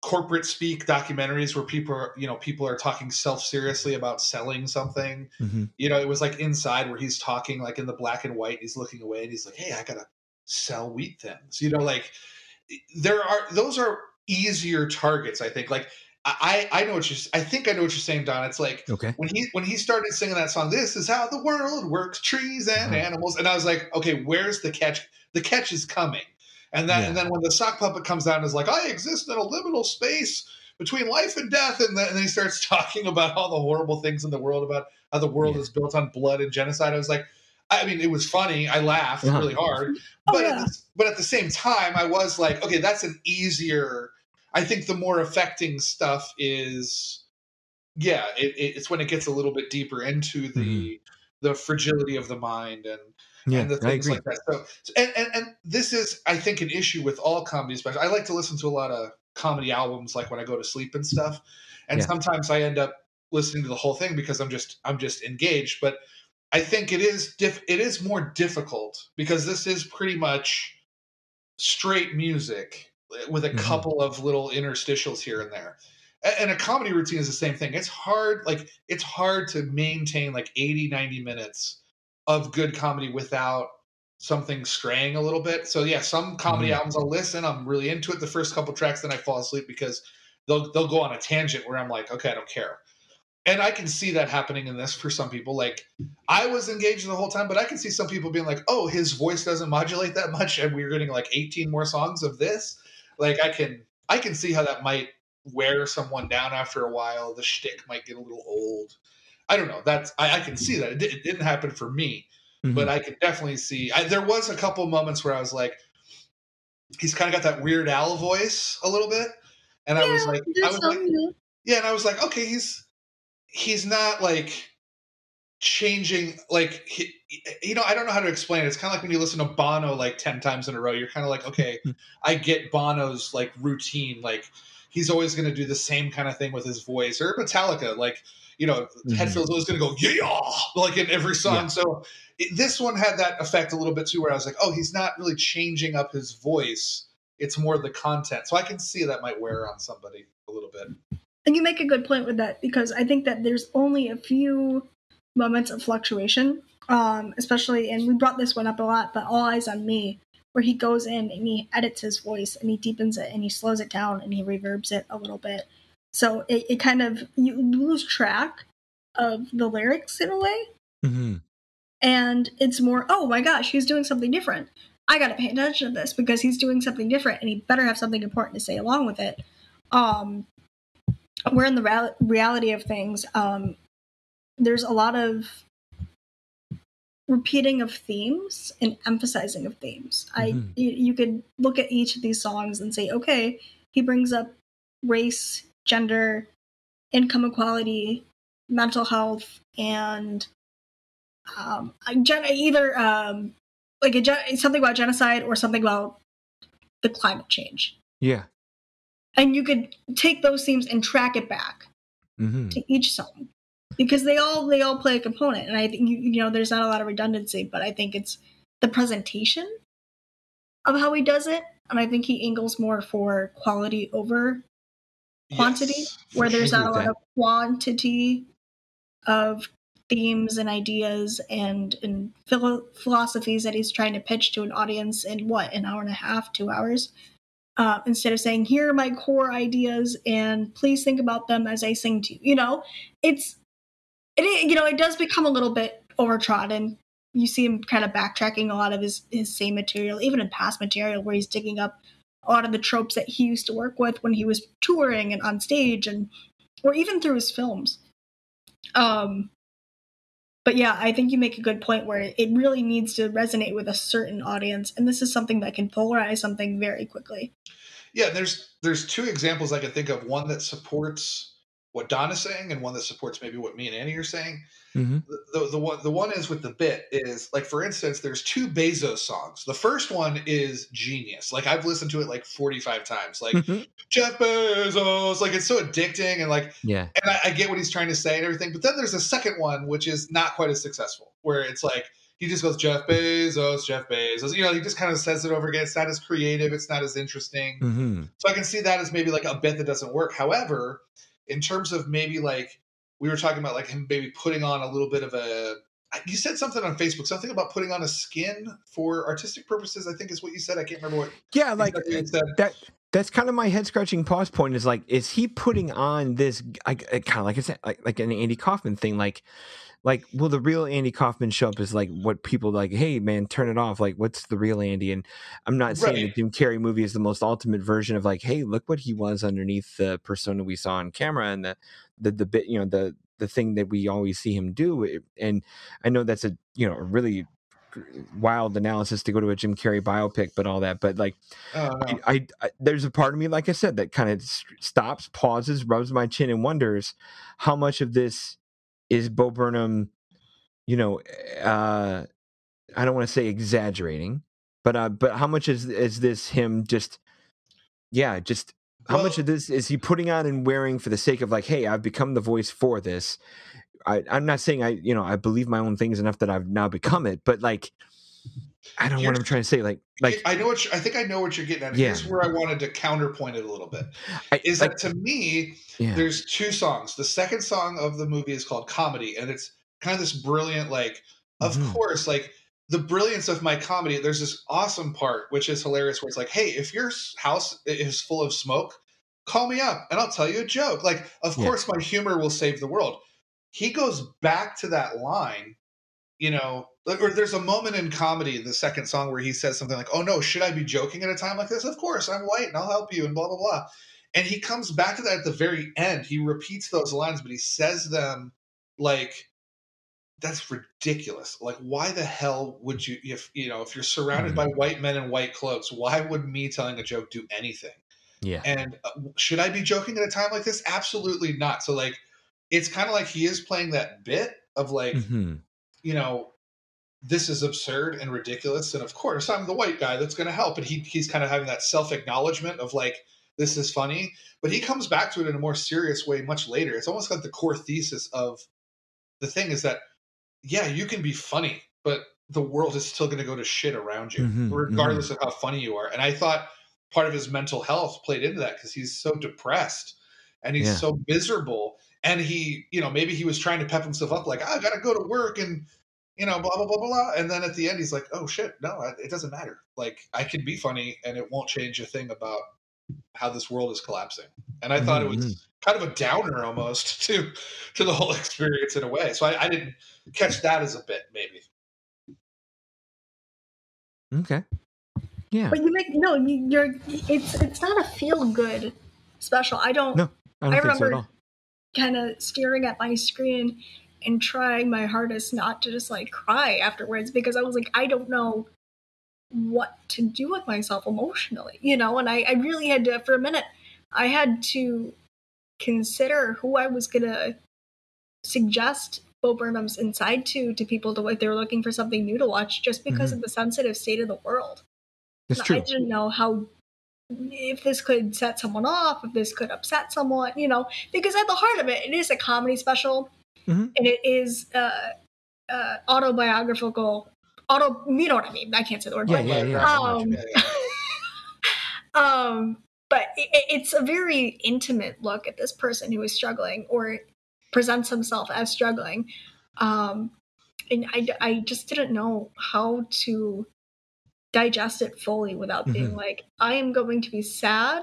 Speaker 2: corporate speak documentaries where people are you know people are talking self seriously about selling something.
Speaker 1: Mhm.
Speaker 2: You know it was like inside where he's talking like in the black and white. He's looking away and he's like, hey, I gotta sell wheat thins. You know like there are those are easier targets. I think like. I, I know what you're. I think I know what you're saying, Don. It's like
Speaker 1: okay,
Speaker 2: when he when he started singing that song this is how the world works trees and
Speaker 1: Uh-huh.
Speaker 2: animals and i was like okay where's the catch the catch is coming and then
Speaker 1: Yeah.
Speaker 2: and then when the sock puppet comes down and is like i exist in a liminal space between life and death and then, and then he starts [LAUGHS] talking about all the horrible things in the world about how the world
Speaker 1: Yeah.
Speaker 2: is built on blood and genocide i was like i mean it was funny. I laughed
Speaker 1: Uh-huh.
Speaker 2: really hard. [LAUGHS]
Speaker 3: Oh,
Speaker 2: but
Speaker 3: yeah.
Speaker 2: at the, but at the same time i was like okay that's an easier i think the more affecting stuff is yeah it, it, it's when it gets a little bit deeper into the the fragility of the mind and
Speaker 1: yeah,
Speaker 2: and the things like that. So and, and and this is i think an issue with all comedy specials i like to listen to a lot of comedy albums like when i go to sleep and stuff. And
Speaker 1: Yeah.
Speaker 2: sometimes i end up listening to the whole thing because i'm just i'm just engaged. But i think it is diff it is more difficult because this is pretty much straight music with a
Speaker 1: Mhm.
Speaker 2: couple of little interstitials here and there and a comedy routine is the same thing it's hard like it's hard to maintain like 80 90 minutes of good comedy without something straying a little bit so yeah some comedy
Speaker 1: Mhm.
Speaker 2: albums i'll listen i'm really into it the first couple tracks then i fall asleep because they'll they'll go on a tangent where i'm like okay i don't care and i can see that happening in this for some people like i was engaged the whole time but i can see some people being like oh his voice doesn't modulate that much and we're getting like 18 more songs of this like i can i can see how that might wear someone down after a while the shtick might get a little old i don't know that's i, I can see that it, it didn't happen for me
Speaker 1: Mhm.
Speaker 2: but I could definitely see. I, there was a couple moments where I was like, he's kind of got that Weird Al voice a little bit, and I was like, I was like,
Speaker 3: some, yeah.
Speaker 2: yeah, and I was like, okay, he's he's not like changing like he, you know i don't know how to explain it. It's kind of like when you listen to bono like 10 times in a row you're kind of like okay i get bono's like routine like he's always going to do the same kind of thing with his voice. Or metallica like you know
Speaker 1: Mhm.
Speaker 2: Hetfield's always going to go yeah! like in every song.
Speaker 1: Yeah.
Speaker 2: so it, this one had that effect a little bit too where i was like oh he's not really changing up his voice. It's more the content. So i can see that might wear on somebody a little bit
Speaker 3: And you make a good point with that because I think that there's only a few moments of fluctuation, um, especially, and we brought this one up a lot, but All Eyes on Me, where he goes in and he edits his voice and he deepens it and he slows it down and he reverbs it a little bit. So it, it kind of, you lose track of the lyrics in a way.
Speaker 1: Mhm.
Speaker 3: And it's more, oh my gosh, he's doing something different. I got to pay attention to this because he's doing something different and he better have something important to say along with it. Um, [LAUGHS] where in the real- reality of things, um, there's a lot of repeating of themes and emphasizing of themes. I
Speaker 1: Mhm.
Speaker 3: you, you could look at each of these songs and say, okay, he brings up race, gender, income equality, mental health, and um, gen- either um, like a gen- something about genocide or something about the climate change.
Speaker 1: Yeah.
Speaker 3: And you could take those themes and track it back
Speaker 1: hmm
Speaker 3: to each song because they all they all play a component and i think you, you know there's not a lot of redundancy but i think it's the presentation of how he does it and i think he angles more for quality over quantity,
Speaker 2: Yes,
Speaker 3: where there's
Speaker 1: sure.
Speaker 3: not a lot
Speaker 1: with
Speaker 3: of quantity of themes and ideas and and philo- philosophies that he's trying to pitch to an audience in what an hour and a half, two hours. Uh, instead of saying, "Here are my core ideas, and please think about them as I sing to you," you know, it's it you know it does become a little bit overtrodden. You see him kind of backtracking a lot of his his same material, even in past material, where he's digging up a lot of the tropes that he used to work with when he was touring and on stage, and or even through his films. Um, but yeah, I think you make a good point where it really needs to resonate with a certain audience, and this is something that can polarize something very quickly.
Speaker 2: Yeah, there's there's two examples I can think of. One that supports what Don is saying, and one that supports maybe what me and Annie are saying.
Speaker 1: Mhm.
Speaker 2: The, the, the one the one is with the bit is like for instance, there's two Bezos songs. The first one is genius. Like I've listened to it like 45 times. Like
Speaker 1: Mhm.
Speaker 2: Jeff Bezos, like it's so addicting and like
Speaker 1: yeah.
Speaker 2: and I, I get what he's trying to say and everything. But then there's a second one which is not quite as successful, where it's like he just goes Jeff Bezos, Jeff Bezos. You know, he just kind of says it over again. It's not as creative. It's not as interesting.
Speaker 1: hmm
Speaker 2: So I can see that as maybe like a bit that doesn't work. However, in terms of maybe like we were talking about like him maybe putting on a little bit of a you said something on Facebook, something about putting on a skin for artistic purposes, I think is what you said. I can't remember what
Speaker 1: Yeah, like
Speaker 2: exactly you said.
Speaker 1: that. That's kind of my head scratching pause point. Is like, is he putting on this? I, kind of like I said, like like an Andy Kaufman thing. Like, like will the real Andy Kaufman show up as like what people like? Hey, man, turn it off. Like, what's the real Andy? And I'm not saying
Speaker 2: Right.
Speaker 1: the Jim Carrey movie is the most ultimate version of like, hey, look what he was underneath the persona we saw on camera and the the the bit, you know, the the thing that we always see him do. And I know that's a you know a really wild analysis to go to a Jim Carrey biopic, but all that. But like,
Speaker 2: Oh, no.
Speaker 1: I, I, I there's a part of me, like I said, that kind of stops, pauses, rubs my chin, and wonders how much of this is Bo Burnham. You know, uh, I don't want to say exaggerating, but uh, but how much is is this him just? Yeah, just how much of this is he putting on and wearing for the sake of like, hey, I've become the voice for this. I, I'm not saying I, you know, I believe my own things enough that I've now become it, but like, I don't know what I'm trying to say. Like, like
Speaker 2: I know what I think I know what you're getting at.
Speaker 1: Yeah.
Speaker 2: Here's where I wanted to counterpoint it a little bit.
Speaker 1: I,
Speaker 2: Is
Speaker 1: like,
Speaker 2: that to me,
Speaker 1: yeah,
Speaker 2: there's two songs. The second song of the movie is called Comedy, and it's kind of this brilliant, like, of
Speaker 1: Mhm.
Speaker 2: course, like the brilliance of my comedy. There's this awesome part, which is hilarious, where it's like, hey, if your house is full of smoke, call me up and I'll tell you a joke. Like, of
Speaker 1: Yeah.
Speaker 2: course, my humor will save the world. He goes back to that line, you know, or there's a moment in comedy, in the second song, where he says something like, oh no, should I be joking at a time like this? Of course, I'm white and I'll help you, and blah, blah, blah. And he comes back to that at the very end. He repeats those lines, but he says them like, that's ridiculous. Like, why the hell would you, if you know, if you're surrounded by white men in white cloaks, why would me telling a joke do anything?
Speaker 1: yeah,
Speaker 2: And uh, should I be joking at a time like this? Absolutely not. So, like, it's kind of like he is playing that bit of like,
Speaker 1: hmm
Speaker 2: you know, this is absurd and ridiculous. And of course, I'm the white guy that's going to help. And he, he's kind of having that self acknowledgement of like, this is funny. But he comes back to it in a more serious way much later. It's almost like the core thesis of the thing is that, yeah, you can be funny, but the world is still going to go to shit around you,
Speaker 1: Mhm,
Speaker 2: regardless of how funny you are. And I thought part of his mental health played into that because he's so depressed and he's
Speaker 1: Yeah.
Speaker 2: so miserable. And he, you know, maybe he was trying to pep himself up, like, I got to go to work and, you know, blah, blah, blah, blah, blah. And then at the end, he's like, oh shit, no, it doesn't matter. Like, I can be funny and it won't change a thing about how this world is collapsing. And I thought it was
Speaker 1: Mhm,
Speaker 2: kind of a downer almost [LAUGHS] to to the whole experience in a way. So I, I didn't catch that as a bit, maybe.
Speaker 1: okay, yeah.
Speaker 3: But you make no, you- you're it's it's not a feel good special. I don't
Speaker 1: No. I don't
Speaker 3: I
Speaker 1: think so
Speaker 3: remember-
Speaker 1: all.
Speaker 3: kind of staring at my screen and trying my hardest not to just like cry afterwards because I was like, I don't know what to do with myself emotionally, you know? And I, I really had to, for a minute, I had to consider who I was gonna suggest Bo Burnham's Inside to to people to if they were looking for something new to watch just because mm-hmm. of the sensitive state of the world.
Speaker 1: That's true.
Speaker 3: I didn't know how if this could set someone off, if this could upset someone, you know, because at the heart of it, it is a comedy special,
Speaker 1: Mhm.
Speaker 3: and it is uh, uh, autobiographical. Auto, you know what I mean? I can't say the word.
Speaker 1: Yeah,
Speaker 3: but-
Speaker 1: yeah, yeah.
Speaker 3: Um,
Speaker 2: Yeah, yeah. [LAUGHS]
Speaker 3: um, but it, it's a very intimate look at this person who is struggling or presents himself as struggling. Um, and I, I just didn't know how to digest it fully without being
Speaker 1: Mhm.
Speaker 3: like, I am going to be sad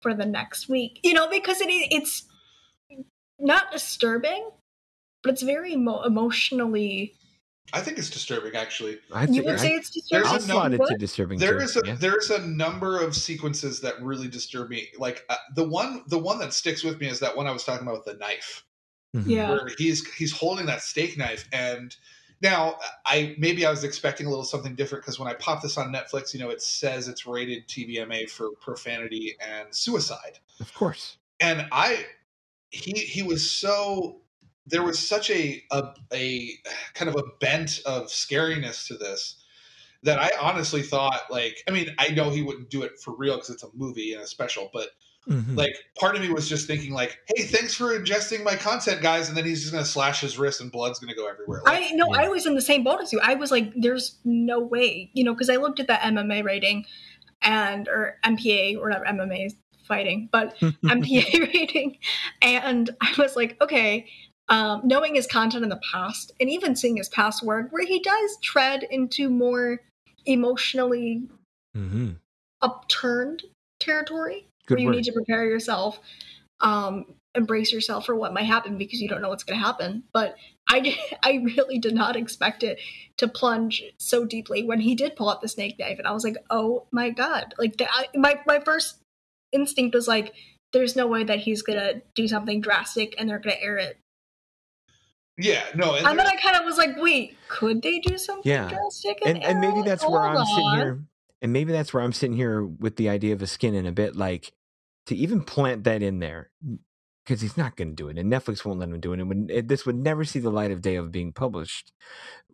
Speaker 3: for the next week. You know, because it it's not disturbing, but it's very emo- emotionally.
Speaker 2: I think it's disturbing actually.
Speaker 1: I
Speaker 3: You
Speaker 1: think
Speaker 3: would
Speaker 1: I,
Speaker 3: say it's
Speaker 2: there's
Speaker 3: disturbing.
Speaker 1: I'll
Speaker 2: a
Speaker 1: it to disturbing.
Speaker 2: There
Speaker 1: too,
Speaker 2: is a
Speaker 1: yeah.
Speaker 2: there's a number of sequences that really disturb me. Like uh, the one the one that sticks with me is that one I was talking about with the knife.
Speaker 1: Mhm.
Speaker 3: Yeah.
Speaker 2: where he's he's holding that steak knife and now i maybe i was expecting a little something different because when i pop this on netflix you know it says it's rated tvma for profanity and suicide
Speaker 1: Of course.
Speaker 2: and i he he was so there was such a a, a kind of a bent of scariness to this that i honestly thought like i mean i know he wouldn't do it for real because it's a movie and a special but
Speaker 1: Mhm.
Speaker 2: like part of me was just thinking like hey thanks for ingesting my content guys and then he's just gonna slash his wrist and blood's gonna go everywhere like,
Speaker 3: I know
Speaker 1: Yeah.
Speaker 3: I was in the same boat as you. I was like, "There's no way," you know, because I looked at the MMA rating and or MPA or whatever MMA is fighting, but [LAUGHS] MPA [LAUGHS] rating, and I was like, okay. Um, knowing his content in the past, and even seeing his past work, where he does tread into more emotionally
Speaker 1: Mhm.
Speaker 3: upturned territory,
Speaker 1: Good
Speaker 3: where you
Speaker 1: word.
Speaker 3: need to prepare yourself, um, embrace yourself for what might happen because you don't know what's going to happen. But I, [LAUGHS] I really did not expect it to plunge so deeply when he did pull out the snake knife, and I was like, oh my god! Like the, I, my my first instinct was like, there's no way that he's gonna do something drastic and they're gonna air it.
Speaker 2: Yeah no and,
Speaker 3: And then I kind of was like, wait, could they do something
Speaker 1: Yeah.
Speaker 3: drastic?
Speaker 1: and and maybe
Speaker 3: air it?
Speaker 1: that's where I'm
Speaker 3: Hold
Speaker 1: sitting here, and maybe that's where I'm sitting here with the idea of a skin in a bit, like to even plant that in there, because he's not going to do it, and Netflix won't let him do it, and would, it, this would never see the light of day of being published.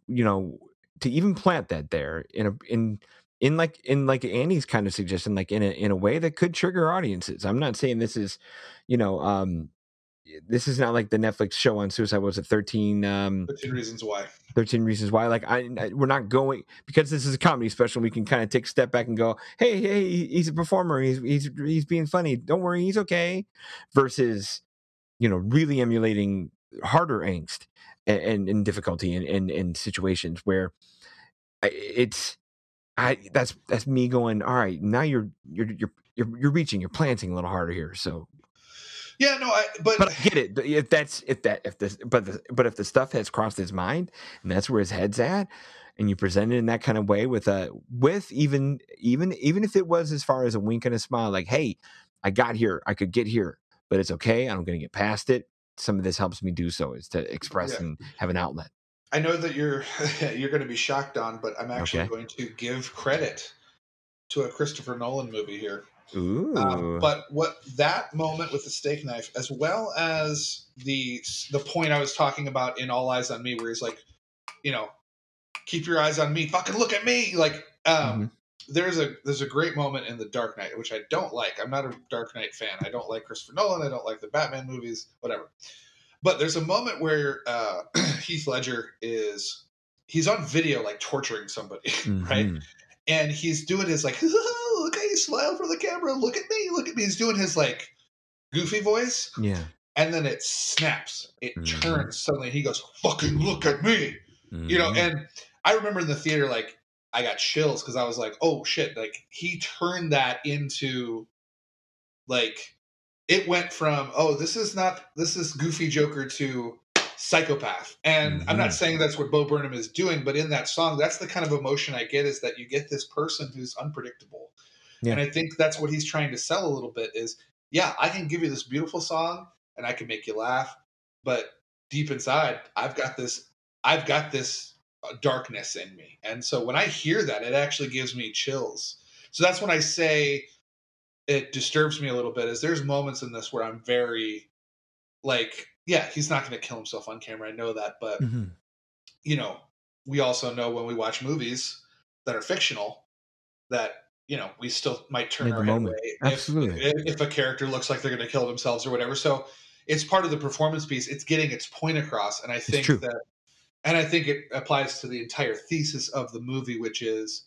Speaker 1: You know, to even plant that there in a in in like in like Annie's kind of suggestion, like in a in a way that could trigger audiences. I'm not saying this is, you know, um, this is not like the Netflix show on suicide. Was it 13? Um,
Speaker 2: 13 reasons why
Speaker 1: 13 reasons why like I, I we're not going because this is a comedy special we can kind of take a step back and go hey hey he's a performer he's he's he's being funny don't worry he's okay versus you know really emulating harder angst and and, and difficulty and, in in situations where it's i that's that's me going all right now you're you're you're you're, you're reaching you're planting a little harder here so
Speaker 2: yeah no i but,
Speaker 1: but I get it. If that's if that if this but the, but if the stuff has crossed his mind and that's where his head's at, and you present it in that kind of way with a with even even even if it was as far as a wink and a smile, like hey, I got here, I could get here, but it's okay. I'm going to get past it. Some of this helps me do so is to express
Speaker 2: Yeah.
Speaker 1: and have an outlet.
Speaker 2: i know that you're [LAUGHS] you're going to be shocked on but i'm actually
Speaker 1: Okay.
Speaker 2: going to give credit to a christopher nolan movie here Um, but what that moment with the steak knife, as well as the the point I was talking about in All Eyes on Me, where he's like, you know, keep your eyes on me, fucking look at me. Like, um, there's a there's a great moment in the Dark Knight, which I don't like. I'm not a Dark Knight fan. I don't like Christopher Nolan. I don't like the Batman movies. Whatever. But there's a moment where uh, [CLEARS THROAT] Heath Ledger is he's on video like torturing somebody, [LAUGHS] right?
Speaker 1: Mhm.
Speaker 2: and he's doing his like [LAUGHS] smile for the camera look at me look at me. He's doing his like goofy voice.
Speaker 1: Yeah,
Speaker 2: and then it snaps. It
Speaker 1: Mhm.
Speaker 2: turns suddenly. He goes fucking look at me. You know
Speaker 1: Mhm.
Speaker 2: and i remember in the theater like i got chills because i was like oh shit. Like he turned that into like it went from oh this is not this is goofy joker to psychopath. And i'm not
Speaker 1: Mhm.
Speaker 2: saying that's what bo burnham is doing but in that song that's the kind of emotion i get is that you get this person who's unpredictable
Speaker 1: Yeah.
Speaker 2: and i think that's what he's trying to sell a little bit is yeah i can give you this beautiful song and i can make you laugh but deep inside i've got this i've got this uh, darkness in me and so when i hear that it actually gives me chills so that's when i say it disturbs me a little bit is there's moments in this where i'm very like yeah he's not going to kill himself on camera i know that but
Speaker 1: Mhm.
Speaker 2: you know we also know when we watch movies that are fictional that you know we still might turn
Speaker 1: In
Speaker 2: our head
Speaker 1: moment.
Speaker 2: away if-
Speaker 1: Absolutely.
Speaker 2: if, if a character looks like they're going to kill themselves or whatever so it's part of the performance piece it's getting its point across and i think that and i think it applies to the entire thesis of the movie which is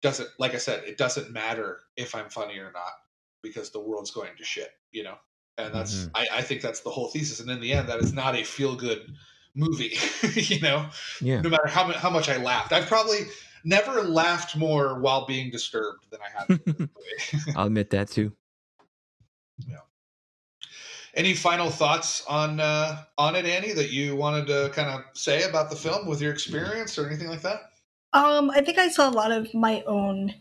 Speaker 2: doesn't like i said it doesn't matter if i'm funny or not because the world's going to shit, you know. And that's
Speaker 1: Mhm.
Speaker 2: I, I think that's the whole thesis. And in the end, that is not a feel good movie, [LAUGHS] you know.
Speaker 1: Yeah.
Speaker 2: No matter how how much I laughed, I've probably never laughed more while being disturbed than I have. in this movie.
Speaker 1: I'll admit that too.
Speaker 2: Any final thoughts on uh, on it, Annie, that you wanted to kind of say about the film with your experience or anything like that?
Speaker 3: Um, I think I saw a lot of my own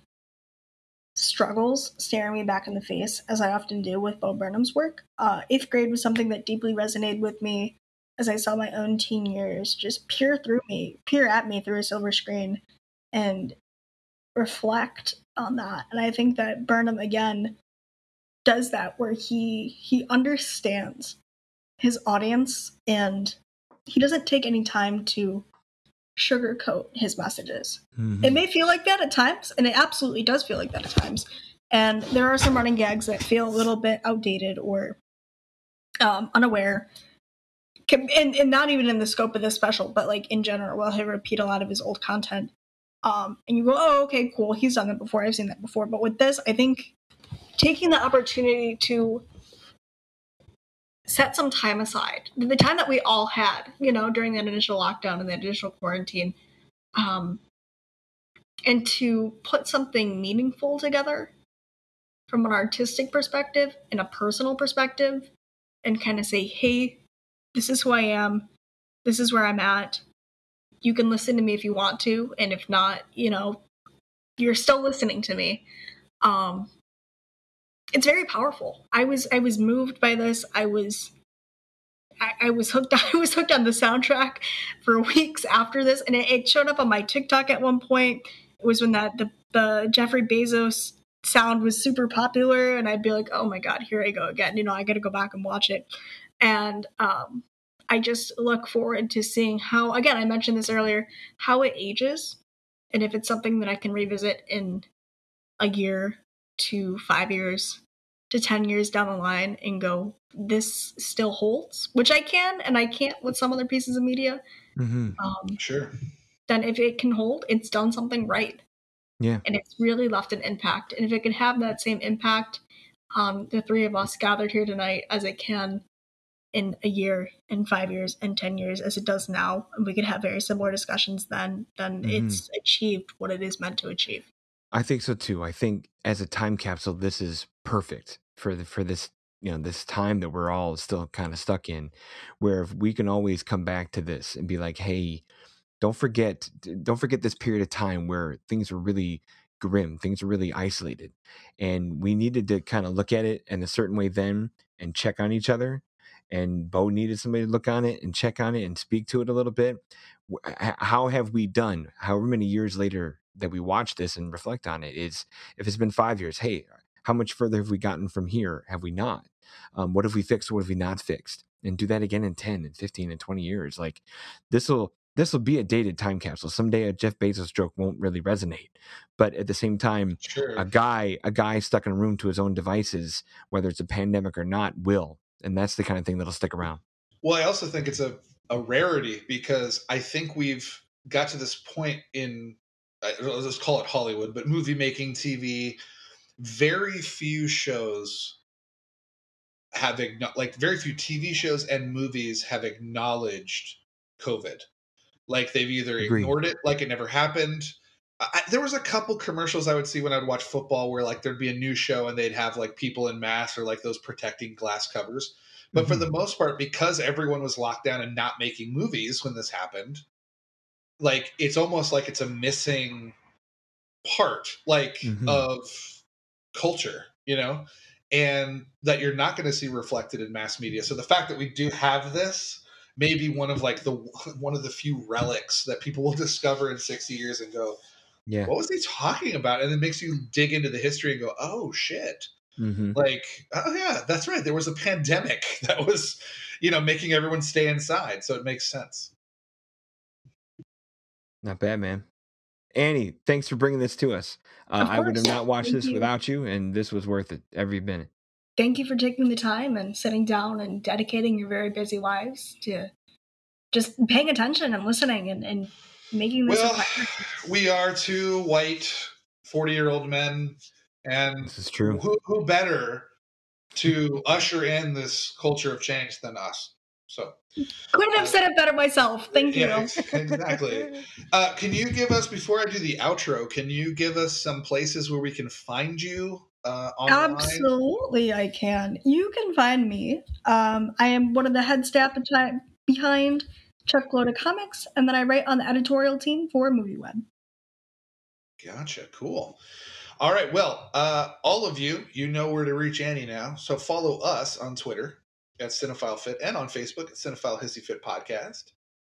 Speaker 3: struggles staring me back in the face, as I often do with Bo Burnham's work. Uh, eighth grade was something that deeply resonated with me as I saw my own teen years just peer through me, peer at me through a silver screen, and reflect on that. And I think that Burnham again does that, where he he understands his audience and he doesn't take any time to sugarcoat his messages.
Speaker 1: Mhm.
Speaker 3: It may feel like that at times, and it absolutely does feel like that at times. And there are some running gags that feel a little bit outdated or um, unaware, and, and not even in the scope of this special, but like in general, will he repeat a lot of his old content? Um, and you go, oh, okay, cool, he's done that before, I've seen that before. But with this, I think taking the opportunity to set some time aside, the time that we all had, you know, during that initial lockdown and that initial quarantine, um, and to put something meaningful together from an artistic perspective and a personal perspective and kind of say hey this is who i am. This is where i'm at you can listen to me if you want to and if not you know you're still listening to me um it's very powerful i was i was moved by this i was I, was hooked. [LAUGHS] I was hooked on the soundtrack for weeks after this, and it, it showed up on my TikTok at one point. It was when that the the Jeffrey Bezos sound was super popular, and I'd be like, "Oh my god, here I go again!" You know, I got to go back and watch it. And um, I just look forward to seeing how. Again, I mentioned this earlier, how it ages, and if it's something that I can revisit in a year to five years to 10 years down the line and go this still holds which i can and i can't with some other pieces of media
Speaker 1: Mhm.
Speaker 3: um,
Speaker 2: Sure.
Speaker 3: then if it can hold it's done something right
Speaker 1: Yeah.
Speaker 3: and it's really left an impact and if it can have that same impact on the three of us gathered here tonight as it can in a year in five years and ten years as it does now and we could have very similar discussions then then
Speaker 1: Mhm.
Speaker 3: it's achieved what it is meant to achieve
Speaker 1: I think so too. I think as a time capsule, this is perfect for the for this you know this time that we're all still kind of stuck in, where if we can always come back to this and be like, hey, don't forget, don't forget this period of time where things were really grim, things were really isolated, and we needed to kind of look at it in a certain way then and check on each other. And Bo needed somebody to look on it and check on it and speak to it a little bit. How have we done? However many years later that we watch this and reflect on it is if it's been five years, hey, how much further have we gotten from here? Have we not? Um, what have we fixed? What have we not fixed? And do that again in 10 and 15 and 20 years. Like this will this will be a dated time capsule. Someday a Jeff Bezos joke won't really resonate. But at the same time,
Speaker 2: Sure.
Speaker 1: a guy a guy stuck in a room to his own devices, whether it's a pandemic or not, will. And that's the kind of thing that'll stick around.
Speaker 2: Well, I also think it's a, a rarity because I think we've got to this point in, let's just call it Hollywood, but movie making, TV, very few shows have, like, very few TV shows and movies have acknowledged COVID. Like, they've either
Speaker 1: Agreed.
Speaker 2: ignored it, like it never happened. I, there was a couple commercials I would see when I'd watch football where, like, there'd be a new show and they'd have, like, people in masks or, like, those protecting glass covers. But for
Speaker 1: Mhm.
Speaker 2: the most part, because everyone was locked down and not making movies when this happened, like it's almost like it's a missing part, like
Speaker 1: Mhm.
Speaker 2: of culture, you know, and that you're not going to see reflected in mass media. So the fact that we do have this may be one of like the [LAUGHS] one of the few relics that people will [LAUGHS] discover in 60 years and go,
Speaker 1: Yeah.
Speaker 2: what was he talking about? And it makes you dig into the history and go, oh shit
Speaker 1: hmm
Speaker 2: like oh yeah that's right there was a pandemic [LAUGHS] that was you know making everyone stay inside so it makes sense
Speaker 1: Not bad, man. Annie, thanks for bringing this to us. Uh, I would have not watched
Speaker 3: Thank
Speaker 1: this
Speaker 3: you.
Speaker 1: without you, and this was worth it every minute.
Speaker 3: thank you for taking the time and sitting down and dedicating your very busy lives to just paying attention and listening and, and making this
Speaker 2: well we are two white 40 year old men And
Speaker 1: This is true.
Speaker 2: who, who better to usher in this culture of change than us? So,
Speaker 3: Couldn't have said it better myself. Thank you.
Speaker 2: yeah, ex- [LAUGHS] exactly. [LAUGHS] Uh, can you give us before I do the outro? Can you give us some places where we can find you uh, online?
Speaker 3: Absolutely, I can. You can find me. Um, I am one of the head staff behind Chuck Loda Comics, and then I write on the editorial team for Movie Web.
Speaker 2: Gotcha. Cool. All right. Well, uh, all of you, you know where to reach Annie now. So follow us on Twitter at Cinephile Fit and on Facebook at Cinephile Hissy Fit Podcast.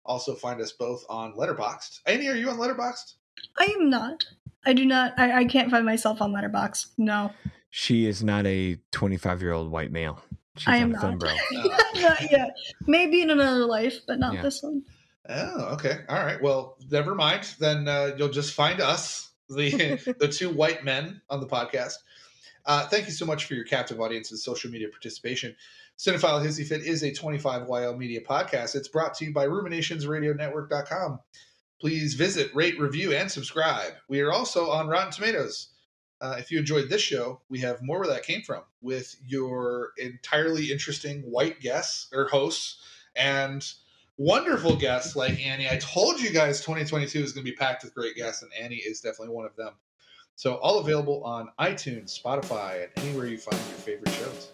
Speaker 2: Also find us both on Letterboxd. Annie, are you on Letterboxd?
Speaker 3: I am not. I do not. I, I can't find myself on Letterboxd. No,
Speaker 1: She is not a 25 year old white male. She's
Speaker 3: I am
Speaker 1: not a
Speaker 3: not. [LAUGHS] not yet. Maybe in another life, but not
Speaker 1: Yeah.
Speaker 3: this one.
Speaker 2: Oh, okay. All right. Well, never mind. Then uh, you'll just find us, the [LAUGHS] the two white men on the podcast. Uh, thank you so much for your captive audience and social media participation. Cinephile Hissy Fit is a 25YL media podcast. It's brought to you by RuminationsRadioNetwork.com. Please visit, rate, review, and subscribe. We are also on Rotten Tomatoes. Uh, if you enjoyed this show, we have more where that came from with your entirely interesting white guests or hosts and wonderful guests like Annie. I told you guys 2022 is going to be packed with great guests, and Annie is definitely one of them. So, all available on iTunes, Spotify, and anywhere you find your favorite shows.